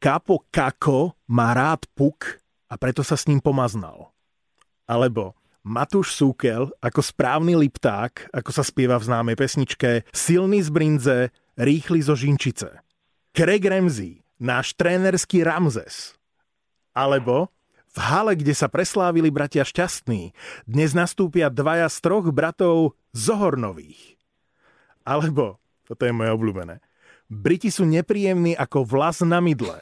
Kapo Kako má rád puk a preto sa s ním pomaznal. Alebo Matúš Súkel ako správny lipták, ako sa spieva v známej pesničke, silný z brinze, rýchly zo Žinčice. Craig Ramsey, náš trénerský Ramzes. Alebo v hale, kde sa preslávili bratia šťastní, dnes nastúpia dvaja z troch bratov Zohornových. Alebo, toto je moje obľúbené, Briti sú nepríjemní ako vlas na mydle.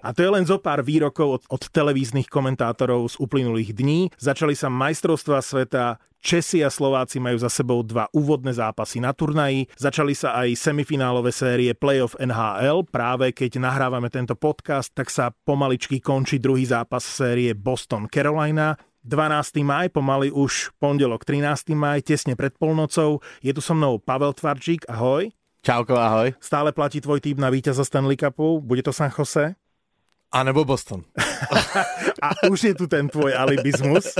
A to je len zo pár výrokov od, od televíznych komentátorov z uplynulých dní. Začali sa majstrovstvá sveta, Česi a Slováci majú za sebou dva úvodné zápasy na turnaji. Začali sa aj semifinálové série Playoff NHL. Práve keď nahrávame tento podcast, tak sa pomaličky končí druhý zápas série Boston-Carolina. 12. maj, pomaly už pondelok 13. maj, tesne pred polnocou. Je tu so mnou Pavel Tvarčík, ahoj. Čauko, ahoj. Stále platí tvoj tým na víťaza Stanley Cupu, bude to San Jose? A nebo Boston. a už je tu ten tvoj alibismus?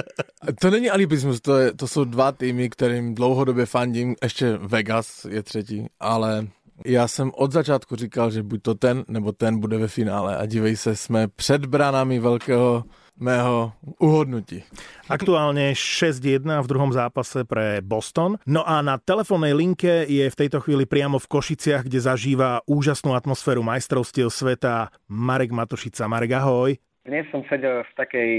To není alibismus, to, je, to jsou dva týmy, kterým dlouhodobě fandím. Ještě Vegas je třetí, ale já jsem od začátku říkal, že buď to ten, nebo ten bude ve finále. A dívej se, jsme před branami velkého mého uhodnutí. Aktuálne 6-1 v druhom zápase pre Boston. No a na telefónnej linke je v tejto chvíli priamo v Košiciach, kde zažíva úžasnú atmosféru majstrovstiev sveta Marek Matošica. Marek, ahoj. Dnes som sedel v takej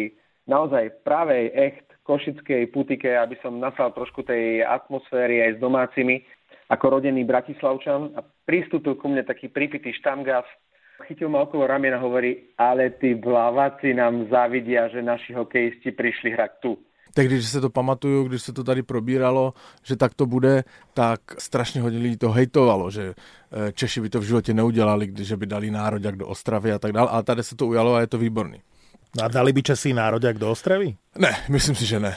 naozaj pravej, echt košickej putike, aby som nasal trošku tej atmosféry aj s domácimi ako rodený Bratislavčan a pristúpil ku mne taký pripitý štamgas chytil ma okolo ramien a hovorí, ale tí blavaci nám zavidia, že naši hokejisti prišli hrať tu. Tak když se to pamatuju, když se to tady probíralo, že tak to bude, tak strašně hodně lidí to hejtovalo, že eh, Češi by to v životě neudělali, když by dali nároďak do Ostravy a tak dále. A tady se to ujalo a je to výborný. A dali by Česi nároďak do Ostravy? Ne, myslím si, že ne.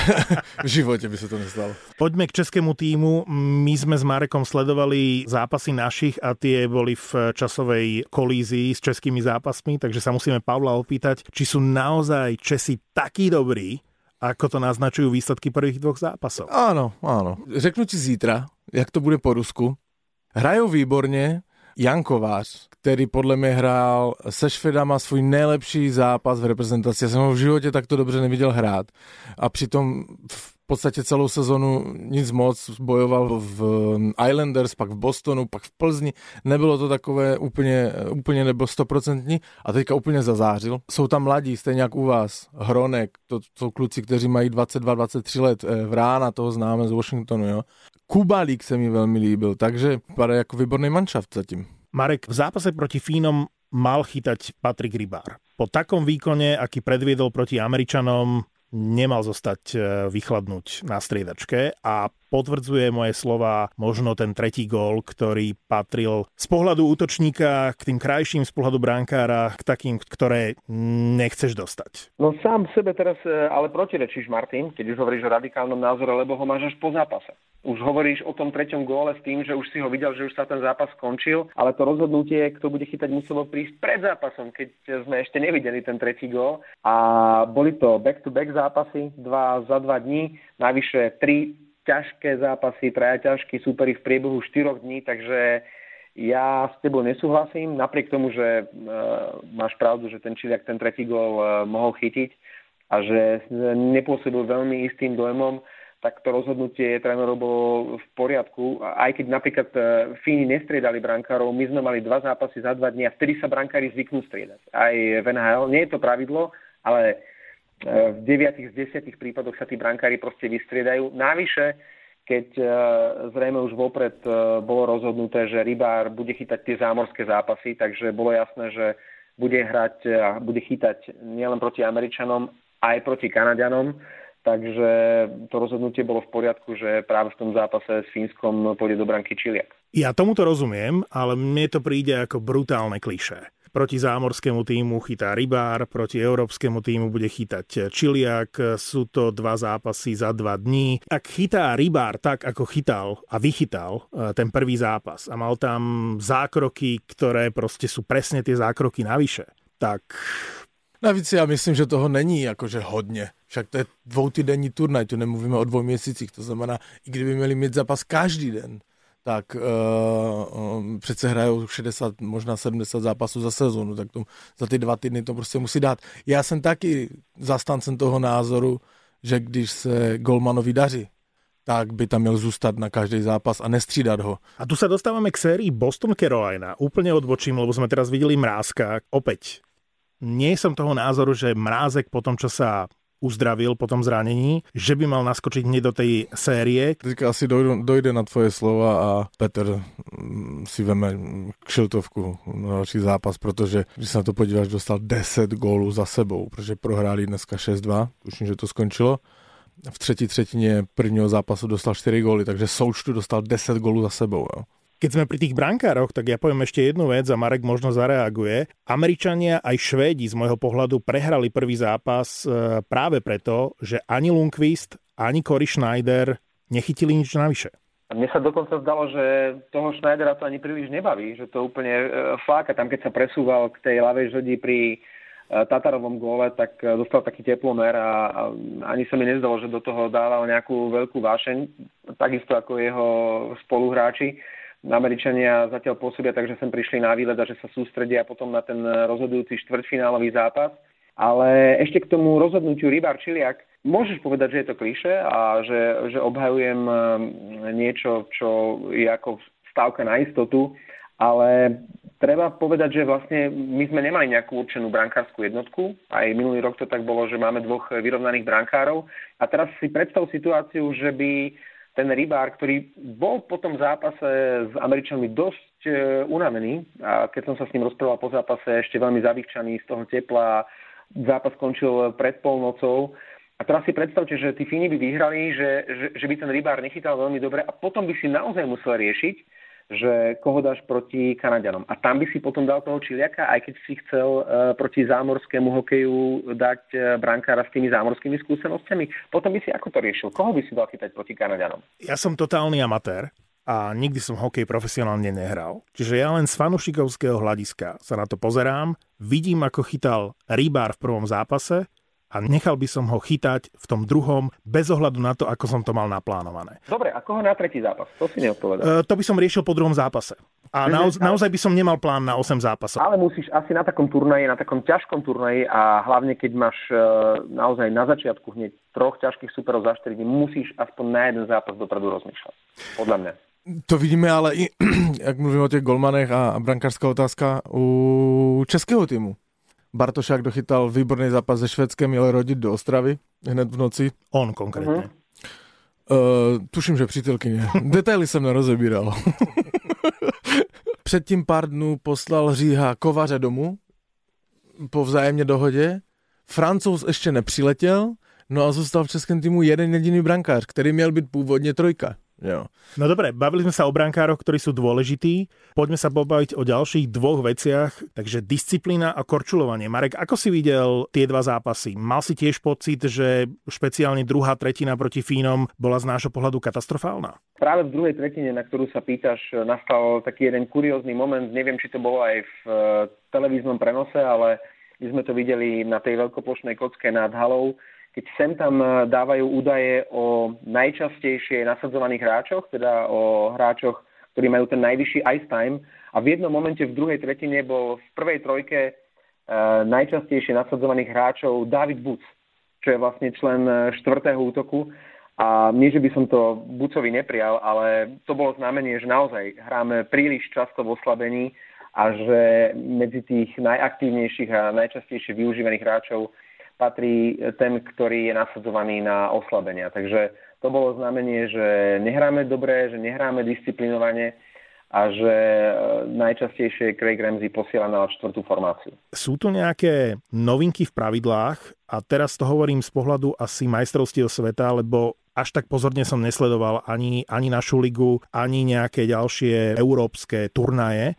v živote by sa to nestalo. Poďme k českému týmu. My sme s Marekom sledovali zápasy našich a tie boli v časovej kolízii s českými zápasmi, takže sa musíme Pavla opýtať, či sú naozaj Česi takí dobrí, ako to naznačujú výsledky prvých dvoch zápasov. Áno, áno. Řeknu ti zítra, jak to bude po Rusku. Hrajou výborne, Jan Kovář, který podle mě hrál se Švedama svůj nejlepší zápas v reprezentaci. Já jsem ho v životě takto dobře neviděl hrát. A přitom v podstatě celou sezonu nic moc, bojoval v Islanders, pak v Bostonu, pak v Plzni. Nebylo to takové úplně, úplně nebo stoprocentní a teďka úplně zazářil. Jsou tam mladí, stejně jak u vás. Hronek, to jsou kluci, kteří mají 22-23 let. Eh, Vrána, toho známe z Washingtonu, jo. Kubalík se mi velmi líbil, takže vypadá jako výborný manšaft zatím. Marek, v zápase proti Fínom mal chytať Patrik Rybár. Po takom výkone, aký predviedol proti Američanom, nemal zostať e, vychladnúť na striedačke a potvrdzuje moje slova možno ten tretí gól, ktorý patril z pohľadu útočníka k tým krajším, z pohľadu bránkára k takým, ktoré nechceš dostať. No sám sebe teraz e, ale protirečíš, Martin, keď už hovoríš o radikálnom názore, lebo ho máš až po zápase. Už hovoríš o tom treťom góle s tým, že už si ho videl, že už sa ten zápas skončil, ale to rozhodnutie, kto bude chytať, muselo prísť pred zápasom, keď sme ešte nevideli ten tretí gól. A boli to back-to-back zápasy, dva za dva dní, navyše tri ťažké zápasy, traja ťažkí súperi v priebehu 4 dní, takže ja s tebou nesúhlasím, napriek tomu, že e, máš pravdu, že ten Čiliak ten tretí gól e, mohol chytiť a že nepôsobil veľmi istým dojmom tak to rozhodnutie trénerov bolo v poriadku. Aj keď napríklad e, Fíni nestriedali brankárov, my sme mali dva zápasy za dva dní a vtedy sa brankári zvyknú striedať. Aj v NHL. Nie je to pravidlo, ale e, v 9 z 10 prípadoch sa tí brankári proste vystriedajú. Navyše, keď e, zrejme už vopred bolo rozhodnuté, že Rybár bude chytať tie zámorské zápasy, takže bolo jasné, že bude hrať a bude chytať nielen proti Američanom, aj proti Kanadianom Takže to rozhodnutie bolo v poriadku, že práve v tom zápase s Fínskom pôjde do branky Čiliak. Ja tomuto rozumiem, ale mne to príde ako brutálne klišé. Proti zámorskému týmu chytá Rybár, proti európskemu týmu bude chytať Čiliak. Sú to dva zápasy za dva dní. Ak chytá Rybár tak, ako chytal a vychytal e, ten prvý zápas a mal tam zákroky, ktoré proste sú presne tie zákroky navyše, tak Navíc já myslím, že toho není jakože hodně. Však to je dvoutýdenní turnaj, tu nemluvíme o dvou měsících, to znamená, i kdyby měli mít zápas každý den, tak uh, přece hrajou 60, možná 70 zápasů za sezónu, tak to, za ty dva týdny to prostě musí dát. Já jsem taky zastancem toho názoru, že když se Golmanovi daří, tak by tam měl zůstat na každý zápas a nestřídat ho. A tu sa dostávame k sérii Boston Carolina. Úplne odbočím, lebo sme teraz videli Mrázka. Opäť, nie som toho názoru, že Mrázek po tom, čo sa uzdravil po tom zranení, že by mal naskočiť hneď do tej série. Teďka asi dojde, dojde na tvoje slova a Petr mm, si veme kšiltovku na další zápas, protože když se na to podíváš, dostal 10 gólů za sebou, protože prohráli dneska 6-2, tuším, že to skončilo. V třetí třetině prvního zápasu dostal 4 góly, takže součtu dostal 10 gólů za sebou. Jo. Keď sme pri tých brankároch, tak ja poviem ešte jednu vec a Marek možno zareaguje. Američania aj Švédi z môjho pohľadu prehrali prvý zápas e, práve preto, že ani Lundqvist, ani Cory Schneider nechytili nič navyše. Mne sa dokonca zdalo, že toho Schneidera to ani príliš nebaví, že to úplne e, fláka. Tam, keď sa presúval k tej ľavej žodi pri e, Tatarovom góle, tak dostal taký teplomer a ani sa mi nezdalo, že do toho dával nejakú veľkú vášeň, takisto ako jeho spoluhráči. Američania zatiaľ pôsobia tak, že sem prišli na výlet a že sa sústredia potom na ten rozhodujúci štvrťfinálový zápas. Ale ešte k tomu rozhodnutiu Rybár Čiliak, môžeš povedať, že je to kliše a že, že obhajujem um, niečo, čo je ako stávka na istotu, ale treba povedať, že vlastne my sme nemali nejakú určenú brankárskú jednotku. Aj minulý rok to tak bolo, že máme dvoch vyrovnaných brankárov. A teraz si predstav situáciu, že by ten rybár, ktorý bol po tom zápase s Američanmi dosť e, unavený a keď som sa s ním rozprával po zápase, ešte veľmi zavýchčaný z toho tepla, zápas skončil pred polnocou. A teraz si predstavte, že tí Fíni by vyhrali, že, že, že by ten rybár nechytal veľmi dobre a potom by si naozaj musel riešiť, že koho dáš proti Kanadianom. A tam by si potom dal toho Čiliaka, aj keď si chcel uh, proti zámorskému hokeju dať uh, brankára s tými zámorskými skúsenostiami. Potom by si ako to riešil? Koho by si dal chytať proti Kanadianom? Ja som totálny amatér a nikdy som hokej profesionálne nehral. Čiže ja len z fanušikovského hľadiska sa na to pozerám, vidím, ako chytal Rybár v prvom zápase, a nechal by som ho chytať v tom druhom bez ohľadu na to, ako som to mal naplánované. Dobre, a koho na tretí zápas? To si neodpovedal. Uh, to by som riešil po druhom zápase. A mm-hmm. naoz, naozaj by som nemal plán na 8 zápasov. Ale musíš asi na takom turnaji, na takom ťažkom turnaji a hlavne keď máš uh, naozaj na začiatku hneď troch ťažkých superov za 4 dní, musíš aspoň na jeden zápas dopredu rozmýšľať. Podľa mňa. To vidíme ale i, jak mluvím o těch golmanech a brankárska otázka u českého týmu. Bartošák dochytal výborný zápas se Švedskem, měl rodit do Ostravy hned v noci. On konkrétně. Uh-huh. Uh, tuším, že přítelkyně. Detaily jsem nerozebíral. Předtím pár dnů poslal Říha Kovaře domů po vzájemně dohodě. Francouz ještě nepřiletěl, no a zůstal v českém týmu jeden jediný brankář, který měl být původně trojka. Jo. No dobre, bavili sme sa o brankároch, ktorí sú dôležití. Poďme sa pobaviť o ďalších dvoch veciach, takže disciplína a korčulovanie. Marek, ako si videl tie dva zápasy? Mal si tiež pocit, že špeciálne druhá tretina proti Fínom bola z nášho pohľadu katastrofálna? Práve v druhej tretine, na ktorú sa pýtaš, nastal taký jeden kuriózny moment. Neviem, či to bolo aj v eh, televíznom prenose, ale my sme to videli na tej veľkoplošnej kocke nad halou keď sem tam eh, dávajú údaje o najčastejšie nasadzovaných hráčoch, teda o hráčoch, ktorí majú ten najvyšší ice time. A v jednom momente v druhej tretine bol v prvej trojke e, najčastejšie nasadzovaných hráčov David Buc, čo je vlastne člen eh, štvrtého útoku. A nie, že by som to Bucovi neprijal, ale to bolo znamenie, že naozaj hráme príliš často v oslabení a že medzi tých najaktívnejších a najčastejšie využívaných hráčov patrí ten, ktorý je nasadzovaný na oslabenia. Takže to bolo znamenie, že nehráme dobre, že nehráme disciplinovane a že e, najčastejšie Craig Ramsey posiela na štvrtú formáciu. Sú tu nejaké novinky v pravidlách a teraz to hovorím z pohľadu asi majstrovstiev sveta, lebo až tak pozorne som nesledoval ani, ani našu ligu, ani nejaké ďalšie európske turnaje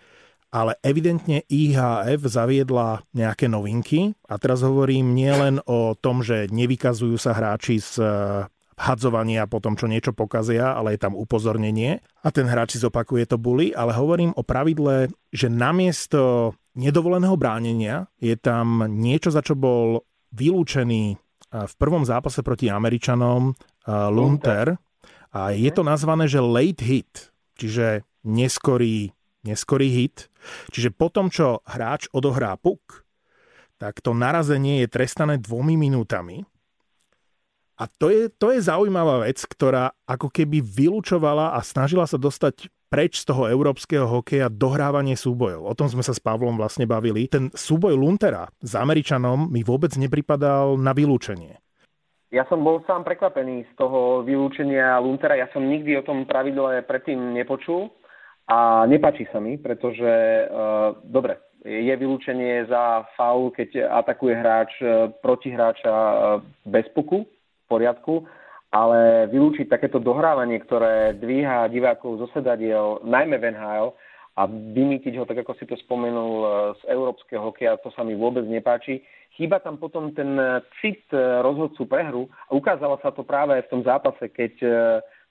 ale evidentne IHF zaviedla nejaké novinky. A teraz hovorím nielen o tom, že nevykazujú sa hráči z eh, hadzovania po tom, čo niečo pokazia, ale je tam upozornenie. A ten hráč si zopakuje to buli, ale hovorím o pravidle, že namiesto nedovoleného bránenia je tam niečo, za čo bol vylúčený eh, v prvom zápase proti Američanom eh, Lunter. A je to nazvané, že late hit. čiže neskorý, neskorý hit. Čiže po tom, čo hráč odohrá puk, tak to narazenie je trestané dvomi minútami. A to je, to je zaujímavá vec, ktorá ako keby vylúčovala a snažila sa dostať preč z toho európskeho hokeja dohrávanie súbojov. O tom sme sa s Pavlom vlastne bavili. Ten súboj Luntera s Američanom mi vôbec nepripadal na vylúčenie. Ja som bol sám prekvapený z toho vylúčenia Luntera. Ja som nikdy o tom pravidle predtým nepočul a nepačí sa mi, pretože, uh, dobre, je vylúčenie za faul, keď atakuje hráč uh, protihráča uh, bez puku, v poriadku, ale vylúčiť takéto dohrávanie, ktoré dvíha divákov zo sedadiel, najmä v NHL, a vymýtiť ho, tak ako si to spomenul, z európskeho hokeja, to sa mi vôbec nepáči. Chýba tam potom ten cit rozhodcu prehru a ukázalo sa to práve v tom zápase, keď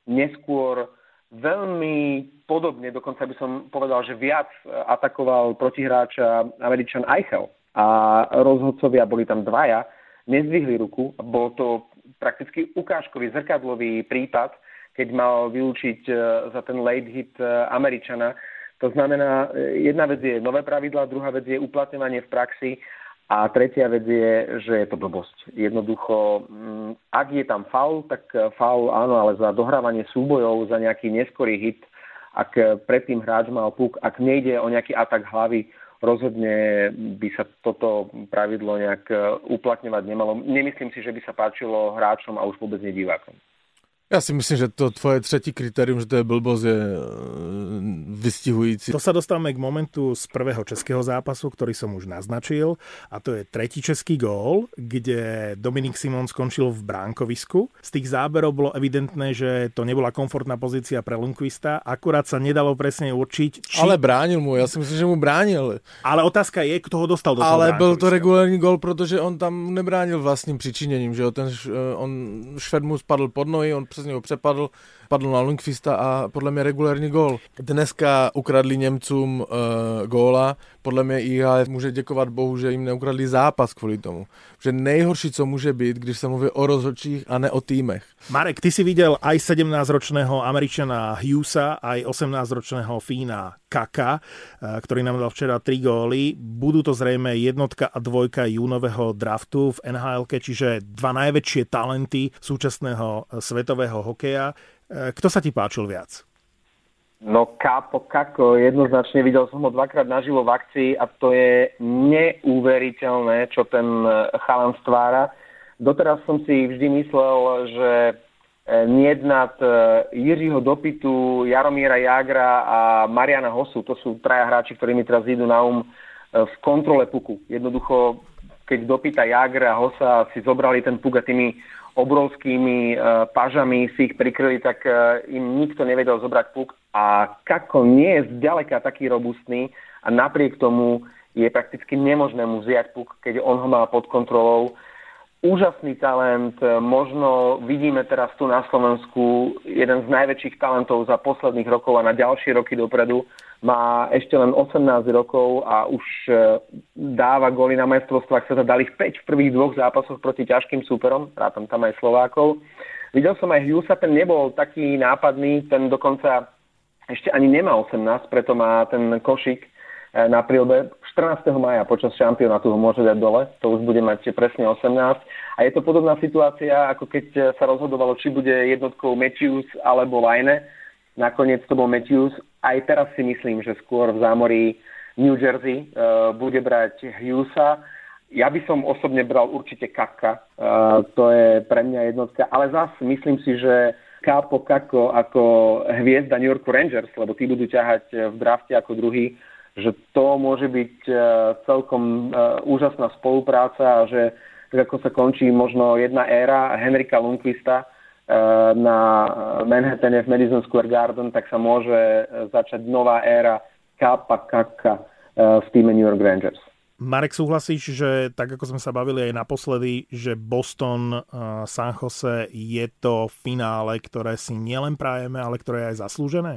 neskôr veľmi podobne, dokonca by som povedal, že viac atakoval protihráča Američan Eichel a rozhodcovia boli tam dvaja, nezdvihli ruku. Bol to prakticky ukážkový, zrkadlový prípad, keď mal vylúčiť e, za ten late hit e, Američana. To znamená, e, jedna vec je nové pravidla, druhá vec je uplatňovanie v praxi a tretia vec je, že je to blbosť. Jednoducho, mm, ak je tam faul, tak faul áno, ale za dohrávanie súbojov, za nejaký neskorý hit, ak predtým hráč mal puk, ak nejde o nejaký atak hlavy, rozhodne by sa toto pravidlo nejak uplatňovať nemalo. Nemyslím si, že by sa páčilo hráčom a už vôbec nedivákom. Já si myslím, že to tvoje třetí kritérium, že to je blbost, je e, vystihující. To sa dostávame k momentu z prvého českého zápasu, ktorý som už naznačil a to je tretí český gól, kde Dominik Simon skončil v bránkovisku. Z tých záberov bolo evidentné, že to nebola komfortná pozícia pre Lundqvista, akurát sa nedalo presne určiť. Či... Ale bránil mu, ja si myslím, že mu bránil. Ale otázka je, kto ho dostal do toho Ale byl to regulárny gól, protože on tam nebránil vlastným přičiněním, že ten on Šved mu spadl pod nohy, on přes něho přepadl, padl na Lundqvista a podle mě regulární gól. Dneska ukradli Němcům uh, góla, podle mě IHF může děkovat Bohu, že jim neukradli zápas kvůli tomu. Že nejhorší, co může být, když se mluví o rozhodčích a ne o týmech. Marek, ty si viděl aj 17-ročného Američana Hughesa, aj 18-ročného Fína Kaka, eh, ktorý nám dal včera 3 góly. Budú to zrejme jednotka a dvojka júnového draftu v nhl čiže dva najväčšie talenty súčasného eh, svetového hokeja. Eh, kto sa ti páčil viac? No Kápo Kako, jednoznačne videl som ho dvakrát naživo v akcii a to je neuveriteľné, čo ten chalan stvára. Doteraz som si vždy myslel, že nie nad Jiřího Dopitu, Jaromíra Jagra a Mariana Hosu, to sú traja hráči, ktorí mi teraz idú na um v kontrole puku. Jednoducho, keď Dopita Jagra a Hosa si zobrali ten puk a tými obrovskými uh, pažami si ich prikryli, tak uh, im nikto nevedel zobrať puk. A Kako nie je zďaleka taký robustný a napriek tomu je prakticky nemožné mu vziať puk, keď on ho má pod kontrolou. Úžasný talent, možno vidíme teraz tu na Slovensku jeden z najväčších talentov za posledných rokov a na ďalšie roky dopredu má ešte len 18 rokov a už e, dáva góly na majstrovstvách sa dali 5 v prvých dvoch zápasoch proti ťažkým súperom, rátam tam aj Slovákov. Videl som aj Hughesa, ten nebol taký nápadný, ten dokonca ešte ani nemá 18, preto má ten košik e, na prílbe. 14. maja počas šampionátu ho môže dať dole, to už bude mať presne 18. A je to podobná situácia, ako keď sa rozhodovalo, či bude jednotkou Matthews alebo Line. Nakoniec to bol Matthews aj teraz si myslím, že skôr v zámorí New Jersey uh, bude brať Hughesa. Ja by som osobne bral určite Kaka, uh, to je pre mňa jednotka, ale zase myslím si, že Kápo Kako ako hviezda New York Rangers, lebo tí budú ťahať v drafte ako druhý, že to môže byť celkom úžasná spolupráca a že tak ako sa končí možno jedna éra Henrika Lundqvista, Eh, na Manhattane v Madison Square Garden, tak sa môže eh, začať nová éra Kappa Kaka eh, v týme New York Rangers. Marek, súhlasíš, že tak ako sme sa bavili aj naposledy, že Boston San Jose je to finále, ktoré si nielen prajeme, ale ktoré je aj zaslúžené?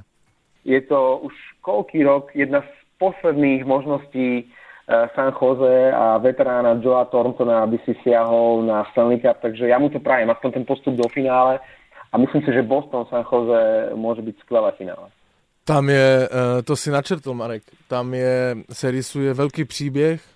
Je to už koľký rok jedna z posledných možností Eh, San Jose a veterána Joa Thorntona, aby si siahol na Stanley Cup, takže ja mu to prajem, aspoň ten postup do finále a myslím si, že Boston San Jose môže byť skvelé finále. Tam je, eh, to si načrtl Marek, tam je, se rysuje velký příběh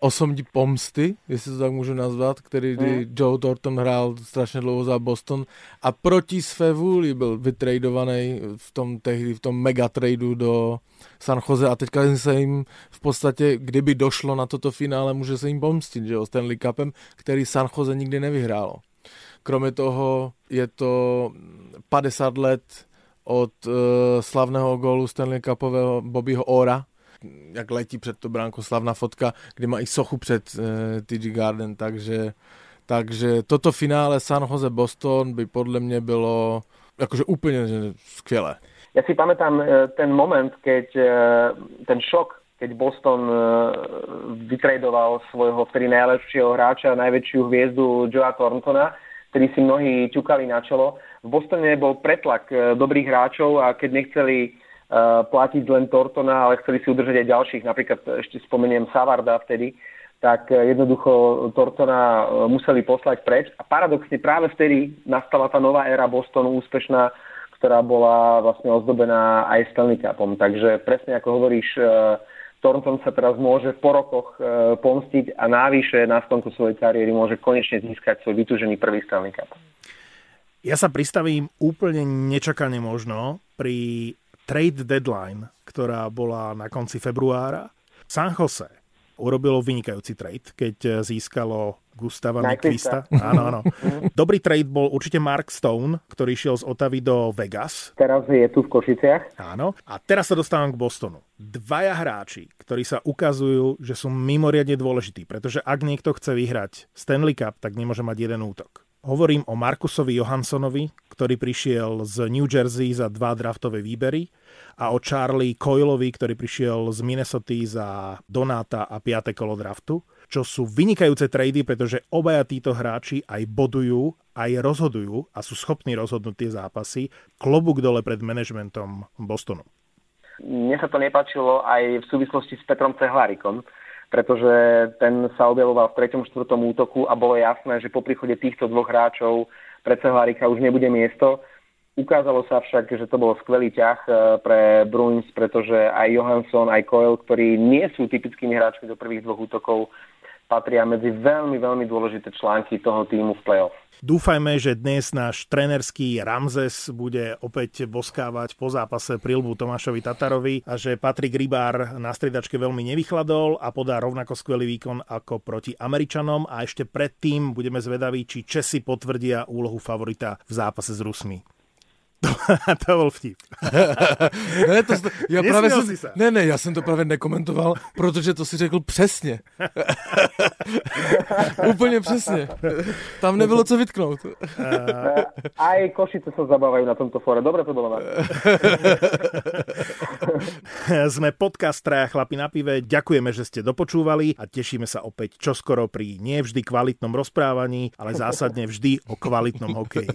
osobní pomsty, jestli to tak můžu nazvat, který kdy hmm. Joe Thornton hrál strašně dlouho za Boston a proti své vůli byl vytradovaný v tom tehdy, v tom megatradu do San Jose a teďka se jim v podstatě, kdyby došlo na toto finále, může se jim pomstit, že jo, Stanley Cupem, který San Jose nikdy nevyhrálo. Kromě toho je to 50 let od uh, slavného gólu Stanley Cupového Bobbyho Ora, jak letí před to bránko, slavná fotka, kdy má i sochu před uh, eh, TG Garden, takže, takže toto finále San Jose Boston by podle mě bylo jakože úplně skvělé. Ja si pamätám eh, ten moment, keď ten šok, keď Boston vytradoval svojho vtedy najlepšieho hráča, najväčšiu hviezdu Joea Thorntona, ktorý si mnohí ťukali na čelo. V Bostone bol pretlak dobrých hráčov a keď nechceli Eh, platiť len Tortona, ale chceli si udržať aj ďalších. Napríklad ešte spomeniem Savarda vtedy, tak eh, jednoducho Tortona eh, museli poslať preč. A paradoxne práve vtedy nastala tá nová éra Bostonu úspešná, ktorá bola vlastne ozdobená aj Stanley Cupom. Takže presne ako hovoríš, Thornton sa teraz môže po rokoch pomstiť a návyše na skonku svojej kariéry môže konečne získať svoj vytúžený prvý Stanley Cup. Ja sa pristavím úplne nečakane možno pri trade deadline, ktorá bola na konci februára, San Jose urobilo vynikajúci trade, keď získalo Gustava Nyquista. Áno, áno. Dobrý trade bol určite Mark Stone, ktorý šiel z Otavy do Vegas. Teraz je tu v Košiciach. Áno. A teraz sa dostávam k Bostonu. Dvaja hráči, ktorí sa ukazujú, že sú mimoriadne dôležití, pretože ak niekto chce vyhrať Stanley Cup, tak nemôže mať jeden útok. Hovorím o Markusovi Johanssonovi, ktorý prišiel z New Jersey za dva draftové výbery a o Charlie Coyleovi, ktorý prišiel z Minnesota za Donáta a 5. kolo draftu, čo sú vynikajúce trady, pretože obaja títo hráči aj bodujú, aj rozhodujú a sú schopní rozhodnúť tie zápasy. Klobúk dole pred manažmentom Bostonu. Mne sa to nepáčilo aj v súvislosti s Petrom Cehlárikom, pretože ten sa objavoval v 3. 4. útoku a bolo jasné, že po príchode týchto dvoch hráčov pre Cehlarika už nebude miesto. Ukázalo sa však, že to bol skvelý ťah eh, pre Bruins, pretože aj Johansson, aj Coyle, ktorí nie sú typickými hráčmi do prvých dvoch útokov, patria medzi veľmi, veľmi dôležité články toho týmu v play-off. Dúfajme, že dnes náš trenerský Ramzes bude opäť boskávať po zápase prilbu Tomášovi Tatarovi a že Patrik Rybár na striedačke veľmi nevychladol a podá rovnako skvelý výkon ako proti Američanom a ešte predtým budeme zvedaví, či Česi potvrdia úlohu favorita v zápase s Rusmi. To, to bol vtip. ne, to, ja práve som, sa. Ne, ne, ja som to práve nekomentoval, protože to si řekl přesně. Úplne přesně. Tam nebylo co vytknout. Aj Košice sa zabávajú na tomto fóre. Dobre to bolo. Sme podcast Traja chlapi na pive. Ďakujeme, že ste dopočúvali a tešíme sa opäť čoskoro pri nie vždy kvalitnom rozprávaní, ale zásadne vždy o kvalitnom hokeji.